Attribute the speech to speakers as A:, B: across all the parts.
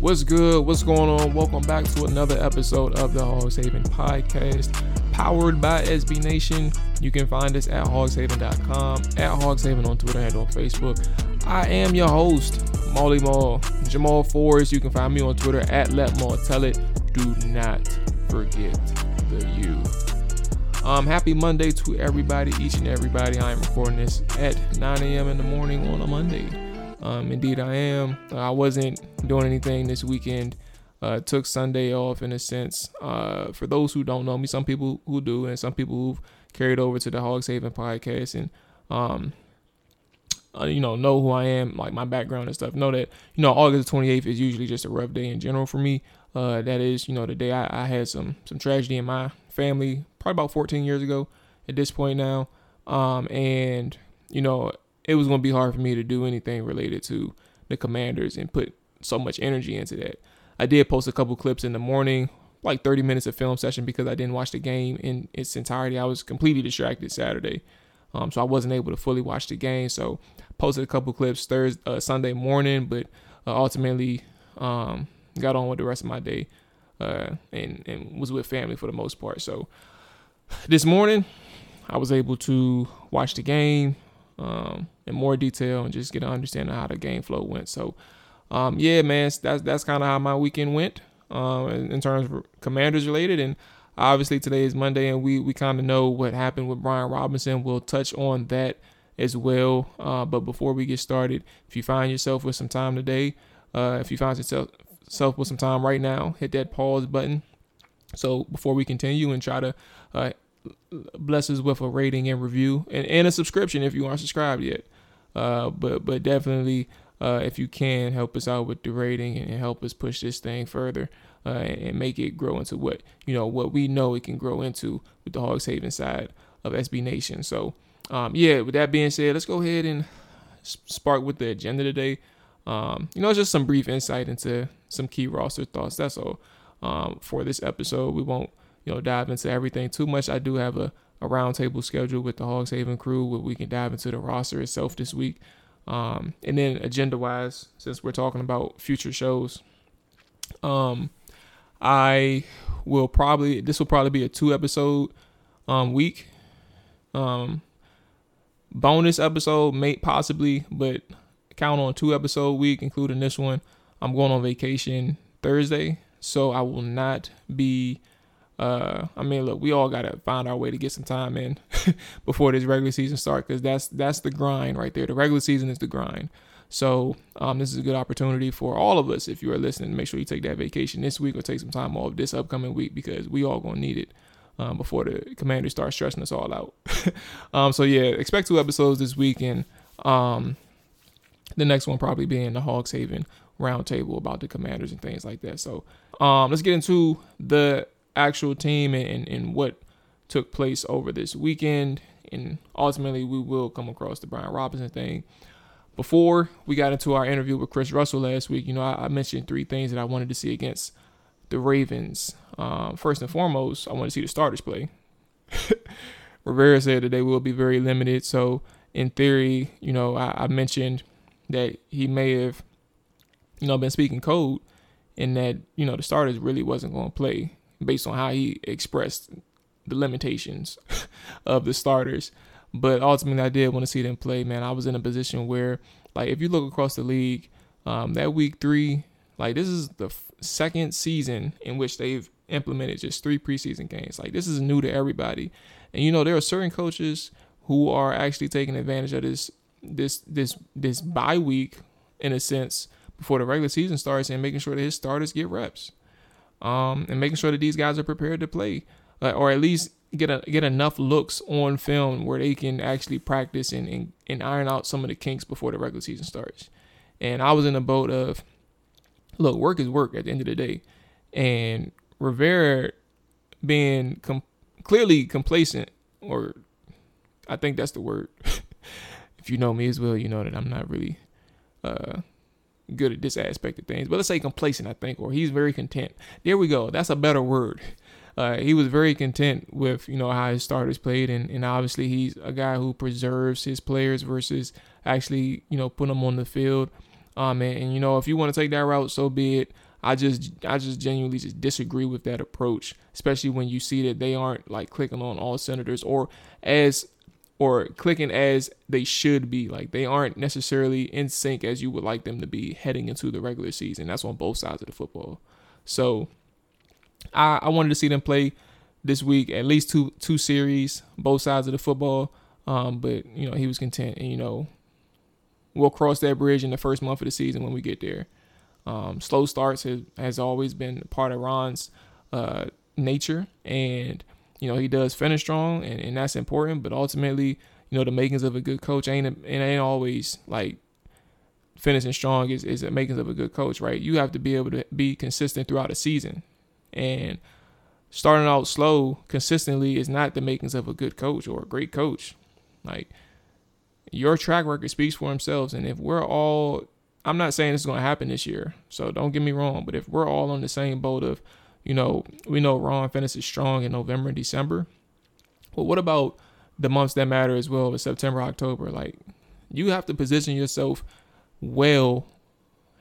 A: What's good? What's going on? Welcome back to another episode of the Hogs Haven podcast, powered by SB Nation. You can find us at hogshaven.com, at hogshaven on Twitter and on Facebook. I am your host, Molly Mall, Jamual Forrest. You can find me on Twitter at Let Mall Tell It. Do not forget the U. Um, happy Monday to everybody, each and everybody. I am recording this at 9 a.m. in the morning on a Monday. Um, indeed, I am. I wasn't doing anything this weekend. Uh, took Sunday off in a sense. Uh, for those who don't know me, some people who do, and some people who've carried over to the Hogs Haven podcast and um, uh, you know, know who I am, like my background and stuff. Know that you know August 28th is usually just a rough day in general for me. Uh, that is, you know, the day I, I had some some tragedy in my family, probably about 14 years ago. At this point now, um, and you know, it was going to be hard for me to do anything related to the commanders and put so much energy into that. I did post a couple clips in the morning, like 30 minutes of film session because I didn't watch the game in its entirety. I was completely distracted Saturday. Um, so I wasn't able to fully watch the game. So posted a couple clips Thursday, uh, Sunday morning, but uh, ultimately um, got on with the rest of my day uh, and and was with family for the most part. So this morning I was able to watch the game, um, in more detail and just get an understanding of how the game flow went. So, um, yeah, man, that's that's kind of how my weekend went um, in, in, terms of commanders related. And obviously today is Monday, and we we kind of know what happened with Brian Robinson. We'll touch on that as well. Uh, but before we get started, if you find yourself with some time today, uh, if you find yourself self with some time right now, hit that pause button. So before we continue and try to uh, bless us with a rating and review and, and a subscription if you aren't subscribed yet. Uh, but but definitely uh, if you can help us out with the rating and help us push this thing further uh, and make it grow into what you know what we know it can grow into with the Hogs Haven side of SB Nation. So um, yeah, with that being said, let's go ahead and spark with the agenda today. Um, you know, just some brief insight into some key roster thoughts. That's all um, for this episode. We won't you know, dive into everything too much. I do have a, a roundtable schedule with the Hogs Haven crew where we can dive into the roster itself this week. Um, and then agenda wise, since we're talking about future shows, um, I will probably this will probably be a two episode um week. Um bonus episode, may possibly, but count on two episode week, including this one. I'm going on vacation Thursday, so I will not be uh, I mean, look, we all gotta find our way to get some time in before this regular season start, because that's that's the grind right there. The regular season is the grind. So um, this is a good opportunity for all of us. If you are listening, make sure you take that vacation this week or take some time off this upcoming week because we all gonna need it um, before the commander starts stressing us all out. um, so yeah, expect two episodes this week, and um, the next one probably being the Hogs Haven roundtable about the commanders and things like that. So um, let's get into the actual team and, and, what took place over this weekend. And ultimately, we will come across the Brian Robinson thing. Before we got into our interview with Chris Russell last week, you know, I, I mentioned three things that I wanted to see against the Ravens. Um, first and foremost, I want to see the starters play. Rivera said that they will be very limited. So, in theory, you know, I, I mentioned that he may have, you know, been speaking code and that, you know, the starters really wasn't going to play based on how he expressed the limitations of the starters. But ultimately, I did want to see them play. Man, I was in a position where, like, if you look across the league, um, that week three, like, this is the f- second season in which they've implemented just three preseason games. Like, this is new to everybody. And you know, there are certain coaches who are actually taking advantage of this this this this bye week in a sense before the regular season starts and making sure that his starters get reps um, and making sure that these guys are prepared to play, uh, or at least get a, get enough looks on film where they can actually practice and, and, and iron out some of the kinks before the regular season starts. And I was in the boat of, look, work is work at the end of the day, and Rivera being com- clearly complacent, or I think that's the word. if you know me as well, you know that I'm not really uh, good at this aspect of things. But let's say complacent, I think, or he's very content. There we go. That's a better word. Uh, he was very content with you know how his starters played, and, and obviously he's a guy who preserves his players versus actually you know put them on the field. Um, and, and you know if you want to take that route, so be it. I just I just genuinely just disagree with that approach, especially when you see that they aren't like clicking on all senators or as or clicking as they should be. Like they aren't necessarily in sync as you would like them to be heading into the regular season. That's on both sides of the football. So I, I wanted to see them play this week at least two two series, both sides of the football. Um, but you know he was content, and you know we'll cross that bridge in the first month of the season when we get there. Um, slow starts has, has always been part of Ron's uh, nature, and you know he does finish strong, and, and that's important. But ultimately, you know the makings of a good coach ain't it ain't always like finishing strong is is the makings of a good coach, right? You have to be able to be consistent throughout a season, and starting out slow consistently is not the makings of a good coach or a great coach. Like your track record speaks for themselves, and if we're all I'm not saying this is going to happen this year, so don't get me wrong. But if we're all on the same boat of, you know, we know Ron is strong in November and December. Well, what about the months that matter as well, with September, October? Like, you have to position yourself well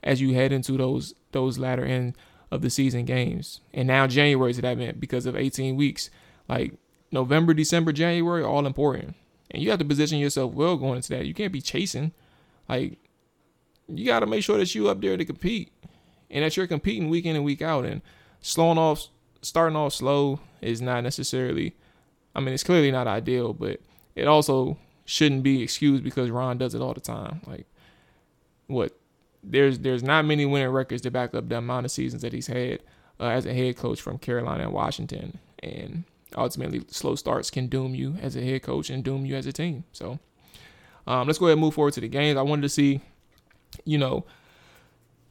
A: as you head into those those latter end of the season games. And now January to that meant because of 18 weeks. Like November, December, January, all important. And you have to position yourself well going into that. You can't be chasing. Like you got to make sure that you up there to compete and that you're competing week in and week out. And slowing off, starting off slow is not necessarily, I mean, it's clearly not ideal, but it also shouldn't be excused because Ron does it all the time. Like, what? There's there's not many winning records to back up the amount of seasons that he's had uh, as a head coach from Carolina and Washington, and ultimately slow starts can doom you as a head coach and doom you as a team. So, um, let's go ahead and move forward to the games. I wanted to see you know,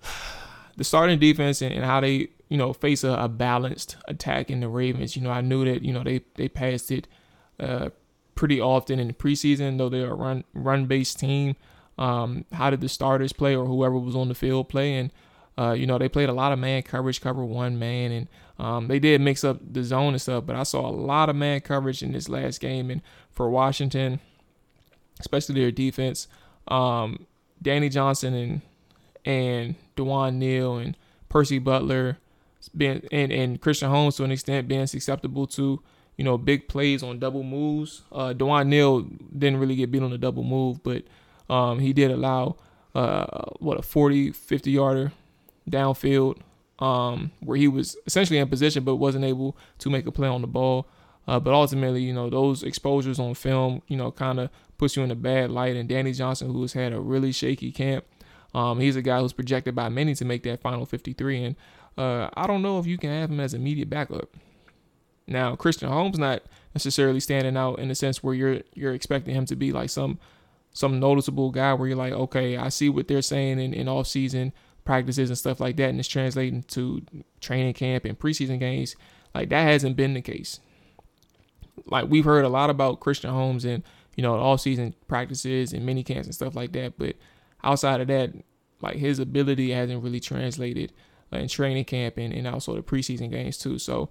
A: the starting defense and, and how they, you know, face a, a, balanced attack in the Ravens. You know, I knew that, you know, they, they passed it uh, pretty often in the preseason, though they're a run run based team. Um, how did the starters play or whoever was on the field play? And, uh, you know, they played a lot of man coverage, cover one man, and um, they did mix up the zone and stuff. But I saw a lot of man coverage in this last game, and for Washington, especially their defense, um, Danny Johnson and and Dewan Neal and Percy Butler being and, and Christian Holmes to an extent being susceptible to, you know, big plays on double moves. Uh Dewan Neal didn't really get beat on the double move, but um he did allow uh what a 40, 50 yarder downfield um where he was essentially in position but wasn't able to make a play on the ball. Uh, but ultimately, you know, those exposures on film, you know, kind of puts you in a bad light. And Danny Johnson, who has had a really shaky camp, um, he's a guy who's projected by many to make that final 53. And uh, I don't know if you can have him as immediate backup. Now, Christian Holmes not necessarily standing out in the sense where you're you're expecting him to be like some some noticeable guy where you're like, okay, I see what they're saying in, in off season practices and stuff like that, and it's translating to training camp and preseason games. Like that hasn't been the case like we've heard a lot about Christian Holmes and you know all season practices and mini camps and stuff like that, but outside of that, like his ability hasn't really translated in training camp and, and also the preseason games too. So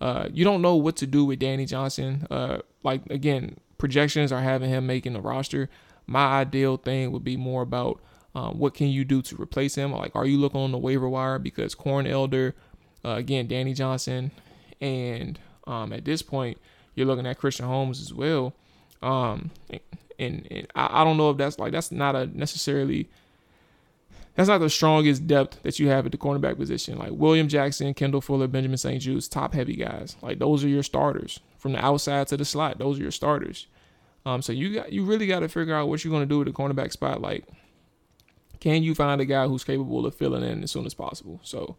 A: uh, you don't know what to do with Danny Johnson. Uh, like again, projections are having him making the roster. My ideal thing would be more about um, what can you do to replace him. Like, are you looking on the waiver wire because Corn Elder, uh, again, Danny Johnson, and um, at this point, you're looking at Christian Holmes as well. Um, and, and I, I don't know if that's like that's not a necessarily that's not the strongest depth that you have at the cornerback position. Like William Jackson, Kendall Fuller, Benjamin St-Juste, top heavy guys. Like those are your starters from the outside to the slot. Those are your starters. Um, so you got you really got to figure out what you're going to do with the cornerback spot. Like, can you find a guy who's capable of filling in as soon as possible? So,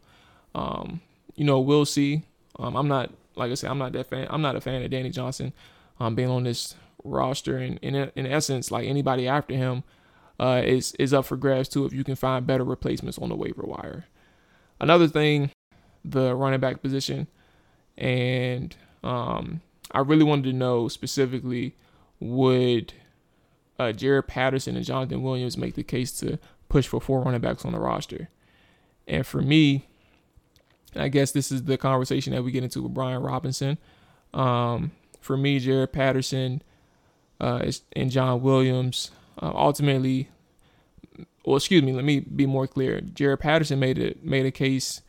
A: um, you know, we'll see. Um, I'm not like I said, I'm not that fan. I'm not a fan of Danny Johnson um, being on this roster, and in in essence, like anybody after him uh, is is up for grabs too. If you can find better replacements on the waiver wire. Another thing, the running back position, and um, I really wanted to know specifically would uh, Jaret Patterson and Jonathan Williams make the case to push for four running backs on the roster? And for me, I guess this is the conversation that we get into with Brian Robinson. Um, for me, Jaret Patterson uh, and John Williams uh, ultimately, well, excuse me, let me be more clear. Jaret Patterson made a made a case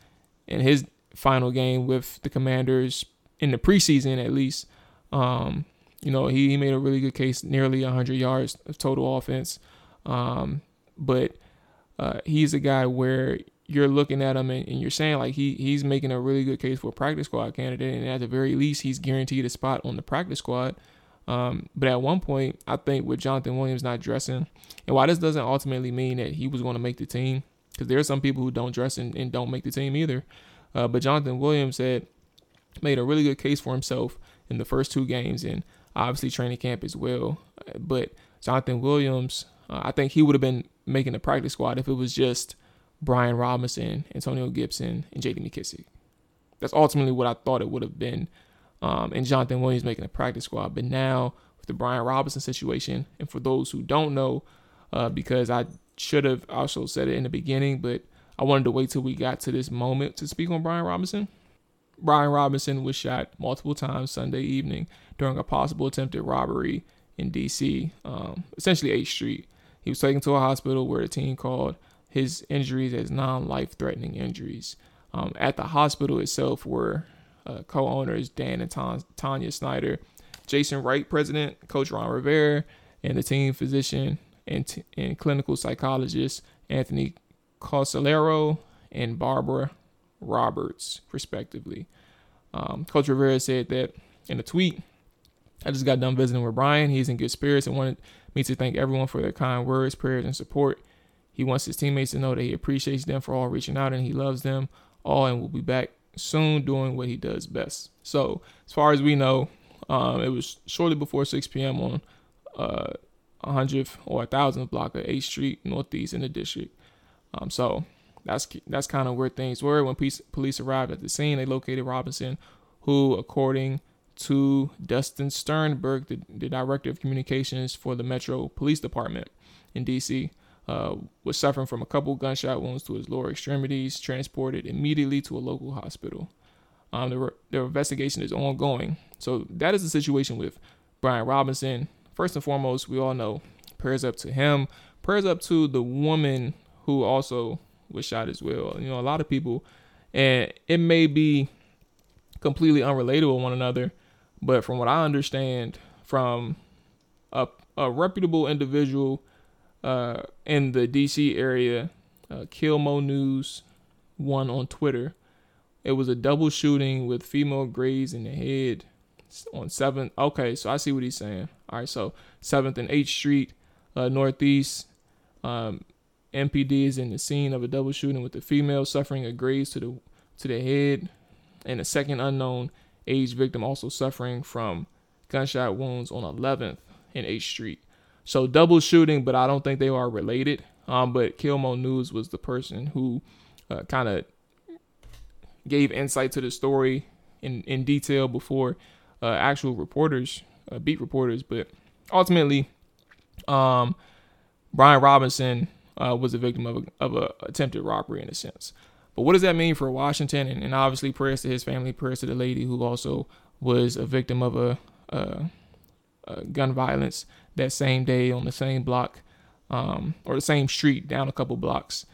A: in his final game with the Commanders in the preseason, at least. Um, you know, he, he made a really good case, nearly 100 yards of total offense. Um, but uh, he's a guy where you're looking at him and, and, you're saying like he he's making a really good case for a practice squad candidate, and at the very least, he's guaranteed a spot on the practice squad. Um, but at one point, I think with Jonathan Williams not dressing, and why this doesn't ultimately mean that he was going to make the team, because there are some people who don't dress and, and don't make the team either. Uh, but Jonathan Williams had made a really good case for himself in the first two games, and obviously training camp as well. But Jonathan Williams, uh, I think he would have been making the practice squad if it was just Brian Robinson, Antonio Gibson, and J.D. McKissic. That's ultimately what I thought it would have been. Um, and Jonathan Williams making the practice squad. But now with the Brian Robinson situation, and for those who don't know, uh, because I should have also said it in the beginning, but I wanted to wait till we got to this moment to speak on Brian Robinson. Brian Robinson was shot multiple times Sunday evening during a possible attempted robbery in D.C., um, essentially 8th Street. He was taken to a hospital where the team called his injuries as non life threatening injuries. Um, at the hospital itself were uh, co owners Dan and Tanya Snyder, Jason Wright, president, Coach Ron Rivera, and the team physician and, t- and clinical psychologist Anthony Casolaro and Barbara Roberts, respectively. Um, Coach Rivera said that in a tweet, I just got done visiting with Brian. He's in good spirits and wanted me to thank everyone for their kind words, prayers, and support. He wants his teammates to know that he appreciates them for all reaching out and he loves them all and will be back soon doing what he does best. So, as far as we know, um, it was shortly before 6 p.m. on uh, 100th or 1000th block of 8th Street Northeast in the district. Um, so that's that's kind of where things were when police, police arrived at the scene. They located Robinson, who, according to Dustin Sternbeck, the, the director of communications for the Metro Police Department in D.C., uh, was suffering from a couple gunshot wounds to his lower extremities, transported immediately to a local hospital. Um, the, the investigation is ongoing. So that is the situation with Brian Robinson. First and foremost, we all know prayers up to him. Prayers up to the woman who also was shot as well. You know, a lot of people, and it may be completely unrelated with one another, but from what I understand, from a, a reputable individual uh, in the DC area, uh, Kilmo News one on Twitter. It was a double shooting with female graze in the head on 7th. Okay, so I see what he's saying. All right, so 7th and 8th Street, uh, Northeast. Um, MPD is in the scene of a double shooting with the female suffering a graze to the to the head, and a second unknown age victim also suffering from gunshot wounds on 11th and 8th Street. So double shooting, but I don't think they are related. Um, but Kilmo News was the person who uh, kind of gave insight to the story in in detail before uh, actual reporters, uh, beat reporters. But ultimately, um, Brian Robinson uh, was a victim of a, of a attempted robbery in a sense. But what does that mean for Washington? And, and, obviously, prayers to his family, prayers to the lady who also was a victim of a, a gun violence that same day on the same block um, or the same street down a couple blocks.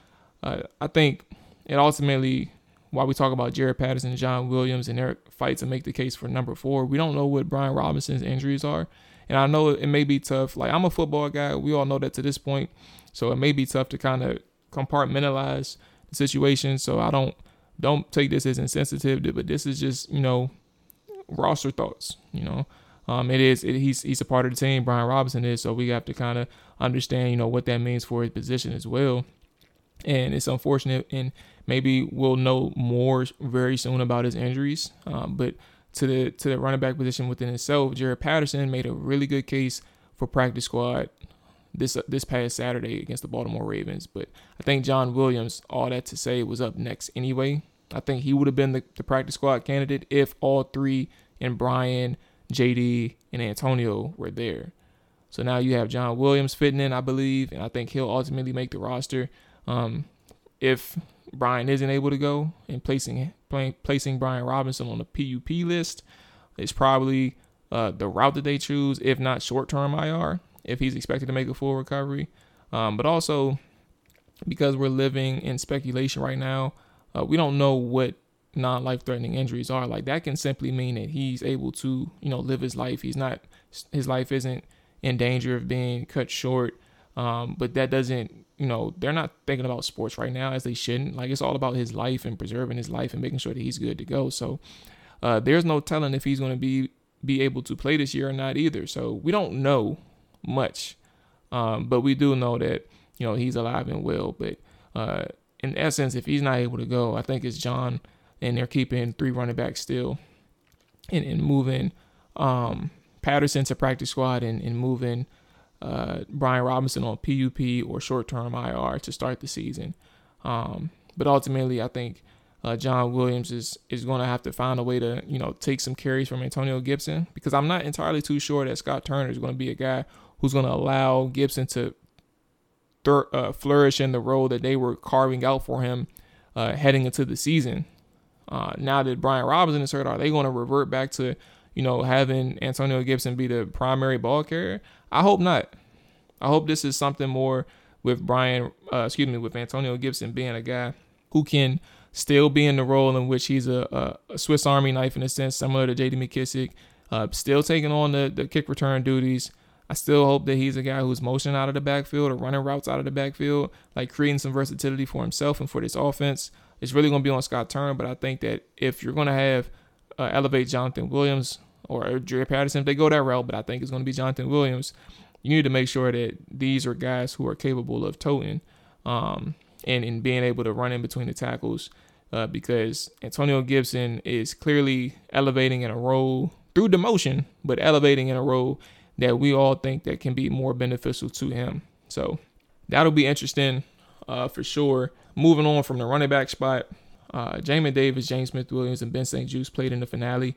A: Uh, I think it ultimately, while we talk about Jaret Patterson John Williams and their fight to make the case for number four, we don't know what Brian Robinson's injuries are. And I know it may be tough. Like, I'm a football guy. We all know that to this point. So it may be tough to kind of compartmentalize the situation. So I don't don't take this as insensitive, but this is just you know roster thoughts. You know, um, it is it, he's he's a part of the team. Brian Robinson is, so we have to kind of understand, you know, what that means for his position as well. And it's unfortunate, and maybe we'll know more very soon about his injuries. Um, but to the to the running back position within itself, Jaret Patterson made a really good case for practice squad this uh, this past Saturday against the Baltimore Ravens. But I think John Williams, all that to say, was up next anyway. I think he would have been the, the practice squad candidate if all three and Brian JD, and Antonio were there. So now you have John Williams fitting in, I believe, and I think he'll ultimately make the roster. Um, if Brian isn't able to go and placing playing, placing Brian Robinson on the PUP list is probably uh, the route that they choose, if not short term IR, if he's expected to make a full recovery. Um, but also because we're living in speculation right now, uh, we don't know what non-life threatening injuries are. Like that can simply mean that he's able to, you know, live his life. He's not his life isn't in danger of being cut short. Um, but that doesn't, you know, they're not thinking about sports right now as they shouldn't. Like it's all about his life and preserving his life and making sure that he's good to go. So uh, there's no telling if he's going to be be able to play this year or not either. So we don't know much, um, but we do know that you know he's alive and well. But uh, in essence, if he's not able to go, I think it's John, and they're keeping three running backs still, and, and moving um, Patterson to practice squad and, and moving uh, Brian Robinson on PUP or short term IR to start the season. Um, but ultimately, I think uh, John Williams is is going to have to find a way to you know take some carries from Antonio Gibson because I'm not entirely too sure that Scott Turner is going to be a guy who's going to allow Gibson to thir- uh, flourish in the role that they were carving out for him uh, heading into the season. Uh, now that Brian Robinson is hurt, are they going to revert back to you know having Antonio Gibson be the primary ball carrier? I hope not. I hope this is something more with Brian, uh, excuse me, with Antonio Gibson being a guy who can still be in the role in which he's a, a Swiss Army knife in a sense, similar to J.D. McKissic, uh, still taking on the, the kick return duties. I still hope that he's a guy who's motion out of the backfield or running routes out of the backfield, like creating some versatility for himself and for this offense. It's really going to be on Scott Turner, but I think that if you're going to have uh, elevate Jonathan Williams or Dre Patterson, if they go that route, but I think it's going to be Jonathan Williams, you need to make sure that these are guys who are capable of toting um, and, and being able to run in between the tackles uh, because Antonio Gibson is clearly elevating in a role through demotion, but elevating in a role that we all think that can be more beneficial to him. So that'll be interesting uh, for sure. Moving on from the running back spot, uh, Jamin Davis, James Smith Williams, and Ben St-Juste played in the finale.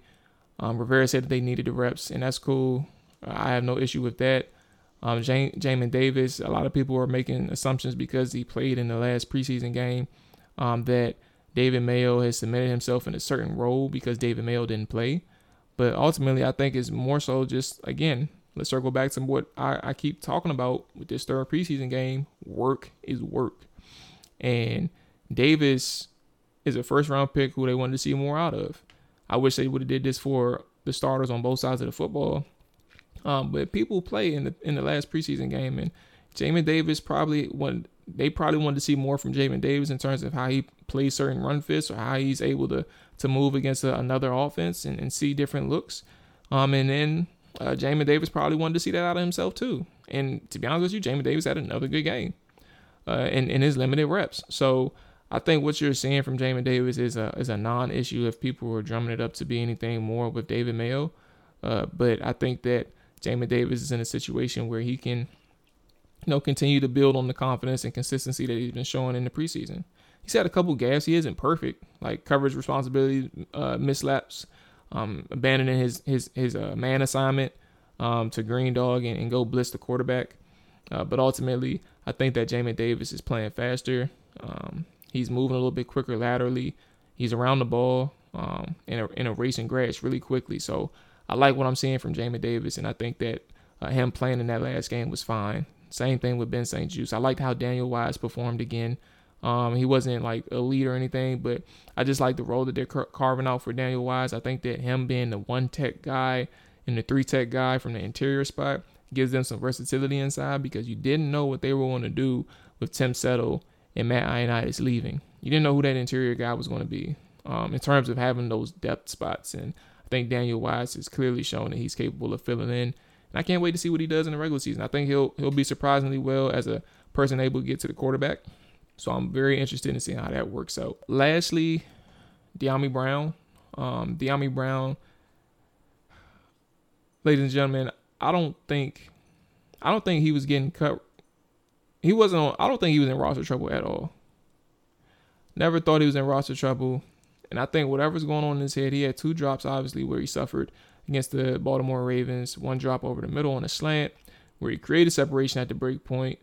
A: Um, Rivera said that they needed the reps, and that's cool. I have no issue with that. Um, Jam- Jamin Davis, a lot of people are making assumptions because he played in the last preseason game um, that David Mayo has submitted himself in a certain role because David Mayo didn't play. But ultimately, I think it's more so just, again, let's circle back to what I, I keep talking about with this third preseason game work is work. And Davis is a first round pick who they wanted to see more out of. I wish they would have did this for the starters on both sides of the football. Um, but people play in the in the last preseason game, and Jamin Davis probably when they probably wanted to see more from Jamin Davis in terms of how he plays certain run fits or how he's able to to move against a, another offense and, and see different looks. Um, and then uh, Jamin Davis probably wanted to see that out of himself too. And to be honest with you, Jamin Davis had another good game uh, in in his limited reps. So I think what you're seeing from Jamin Davis is a is a non-issue if people were drumming it up to be anything more with David Mayo. Uh, but I think that Jamin Davis is in a situation where he can, you know, continue to build on the confidence and consistency that he's been showing in the preseason. He's had a couple gaps. He isn't perfect, like coverage responsibility, uh, mislaps, um, abandoning his his his uh, man assignment um, to Green Dog and, and, go blitz the quarterback. Uh, but ultimately, I think that Jamin Davis is playing faster. Um, he's moving a little bit quicker laterally. He's around the ball um, in a in a racing grass really quickly. So I like what I'm seeing from Jamin Davis, and I think that uh, him playing in that last game was fine. Same thing with Ben St-Juste. I liked how Daniel Wise performed again. Um, he wasn't like a lead or anything, but I just like the role that they're car- carving out for Daniel Wise. I think that him being the one tech guy and the three tech guy from the interior spot gives them some versatility inside because you didn't know what they were going to do with Tim Settle and Matt Ioannidis leaving. You didn't know who that interior guy was going to be um, in terms of having those depth spots. And I think Daniel Wise has clearly shown that he's capable of filling in. And I can't wait to see what he does in the regular season. I think he'll he'll be surprisingly well as a person able to get to the quarterback. So I'm very interested in seeing how that works out. Lastly, Dyami Brown. Um, Dyami Brown, ladies and gentlemen, I don't think, I don't think he was getting cut. He wasn't on. I don't think he was in roster trouble at all. Never thought he was in roster trouble. And I think whatever's going on in his head, he had two drops, obviously, where he suffered against the Baltimore Ravens. One drop over the middle on a slant, where he created separation at the break point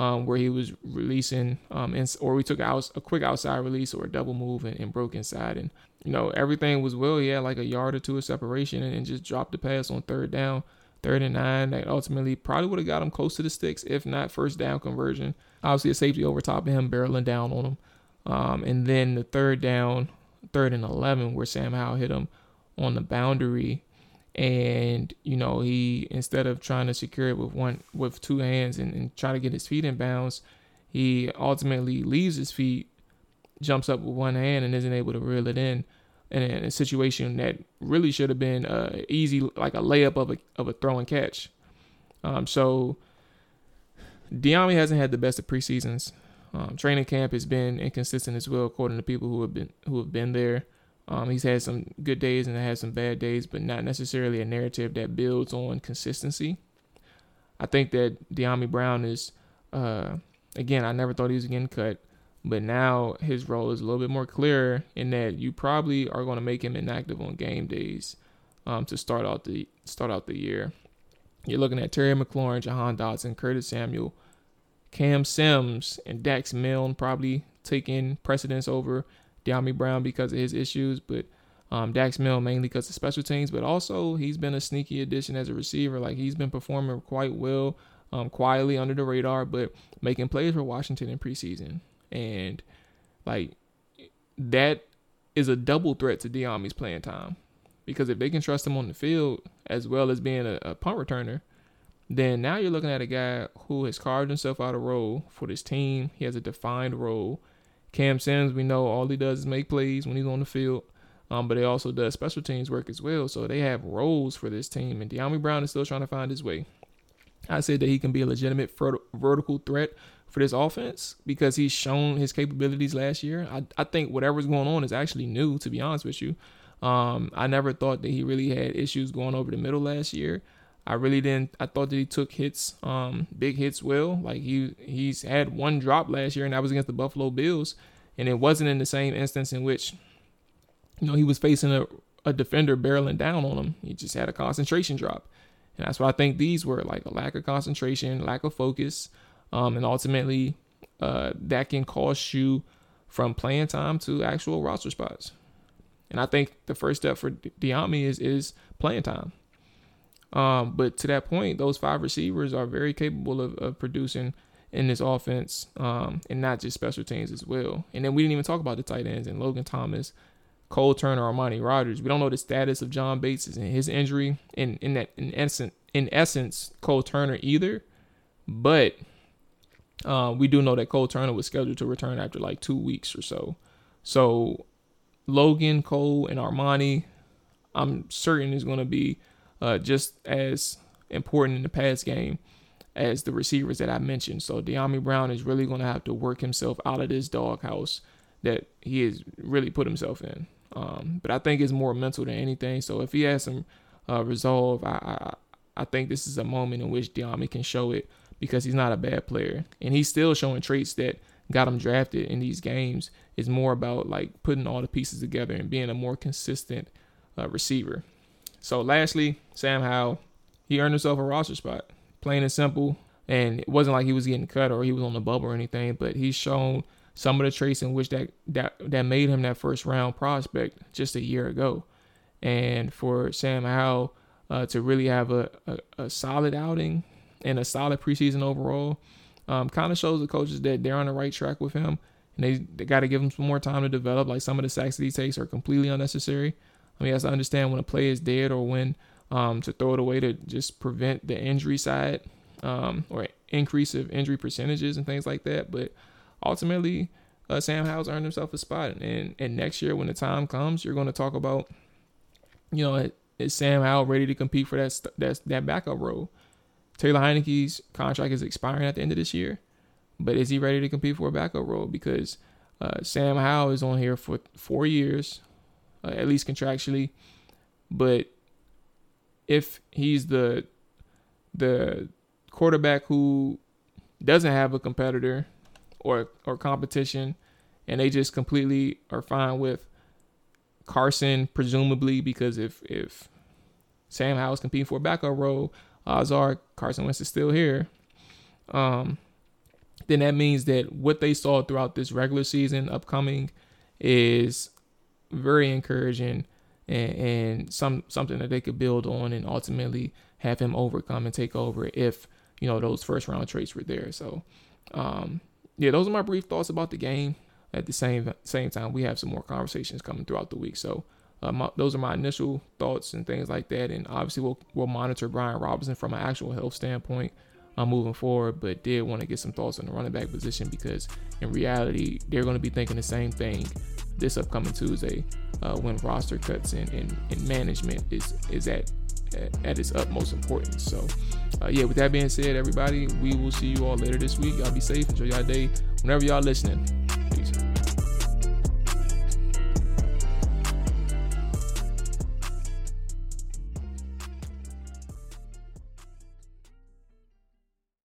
A: um, where he was releasing, um, and, or we took out a quick outside release or a double move and, and, broke inside. And, you know, everything was well. He had like a yard or two of separation and, and just dropped the pass on third down, third and nine. That ultimately probably would have got him close to the sticks, if not first down conversion. Obviously, a safety over top of him, barreling down on him. Um, and then the third down, third and 11, where Sam Howell hit him on the boundary. And, you know, he, instead of trying to secure it with one, with two hands and, and try to get his feet in bounds, he ultimately leaves his feet, jumps up with one hand, and isn't able to reel it in. And in a situation that really should have been uh, easy, like a layup of a of a throw and catch. Um, so Dyami hasn't had the best of preseasons. Um, training camp has been inconsistent as well, according to people who have been who have been there. Um, he's had some good days and had some bad days, but not necessarily a narrative that builds on consistency. I think that Dyami Brown is, uh, again, I never thought he was getting cut, but now his role is a little bit more clear in that you probably are going to make him inactive on game days um, to start out the start out the year. You're looking at Terry McLaurin, Jahan Dotson, Curtis Samuel, Cam Sims, and Dax Milne probably taking precedence over Dyami Brown because of his issues, but um, Dax Milne mainly because of special teams, but also he's been a sneaky addition as a receiver. Like he's been performing quite well, um, quietly under the radar, but making plays for Washington in preseason. And like that is a double threat to Dyami's playing time because if they can trust him on the field as well as being a, a punt returner, then now you're looking at a guy who has carved himself out a role for this team. He has a defined role. Cam Sims, we know all he does is make plays when he's on the field, um, but he also does special teams work as well. So they have roles for this team, and Dyami Brown is still trying to find his way. I said that he can be a legitimate vertical threat for this offense because he's shown his capabilities last year. I, I think whatever's going on is actually new, to be honest with you. Um, I never thought that he really had issues going over the middle last year. I really didn't. I thought that he took hits, um, big hits well. Like he he's had one drop last year, and that was against the Buffalo Bills, and it wasn't in the same instance in which, you know, he was facing a, a defender barreling down on him. He just had a concentration drop, and that's why I think these were like a lack of concentration, lack of focus, um, and ultimately, uh, that can cost you from playing time to actual roster spots. And I think the first step for Dyami is is playing time. Um, but to that point, those five receivers are very capable of, of producing in this offense, um, and not just special teams as well. And then we didn't even talk about the tight ends and Logan Thomas, Cole Turner, Armani Rogers. We don't know the status of John Bates and his injury, in in that in essence, in essence, Cole Turner either. But uh, we do know that Cole Turner was scheduled to return after like two weeks or so. So Logan, Cole, and Armani, I'm certain is going to be uh, just as important in the pass game as the receivers that I mentioned. So Dyami Brown is really going to have to work himself out of this doghouse that he has really put himself in. Um, but I think it's more mental than anything. So if he has some uh, resolve, I, I I think this is a moment in which Dyami can show it because he's not a bad player and he's still showing traits that got him drafted in these games. Is more about like putting all the pieces together and being a more consistent uh, receiver. So, lastly, Sam Howell, he earned himself a roster spot, plain and simple. And it wasn't like he was getting cut or he was on the bubble or anything, but he's shown some of the traits in which that that that made him that first round prospect just a year ago. And for Sam Howell uh, to really have a, a, a, solid outing and a solid preseason overall, um, kind of shows the coaches that they're on the right track with him. And they, they got to give him some more time to develop. Like some of the sacks that he takes are completely unnecessary. I mean, he has to understand when a play is dead or when um, to throw it away to just prevent the injury side um, or increase of injury percentages and things like that. But ultimately, uh, Sam Howell's earned himself a spot. And, and next year, when the time comes, you're going to talk about, you know, is Sam Howell ready to compete for that, that, that backup role? Taylor Heinicke's contract is expiring at the end of this year, but is he ready to compete for a backup role? Because uh, Sam Howell is on here for four years, uh, at least contractually. But if he's the the quarterback who doesn't have a competitor or or competition, and they just completely are fine with Carson, presumably because if if Sam Howell's competing for a backup role, odds are Carson Wentz is still here. Um, then that means that what they saw throughout this regular season upcoming is very encouraging and, and some something that they could build on and ultimately have him overcome and take over if you know those first round traits were there. So um, yeah, those are my brief thoughts about the game. at the same same time, we have some more conversations coming throughout the week. So uh, my, those are my initial thoughts and things like that. And obviously, we'll we'll monitor Brian Robinson from an actual health standpoint uh, moving forward. But did want to get some thoughts on the running back position because in reality, they're going to be thinking the same thing this upcoming Tuesday uh, when roster cuts and, and, and management is is at at, its utmost importance. So, uh, yeah, with that being said, everybody, we will see you all later this week. Y'all be safe. Enjoy y'all day. Whenever y'all listening,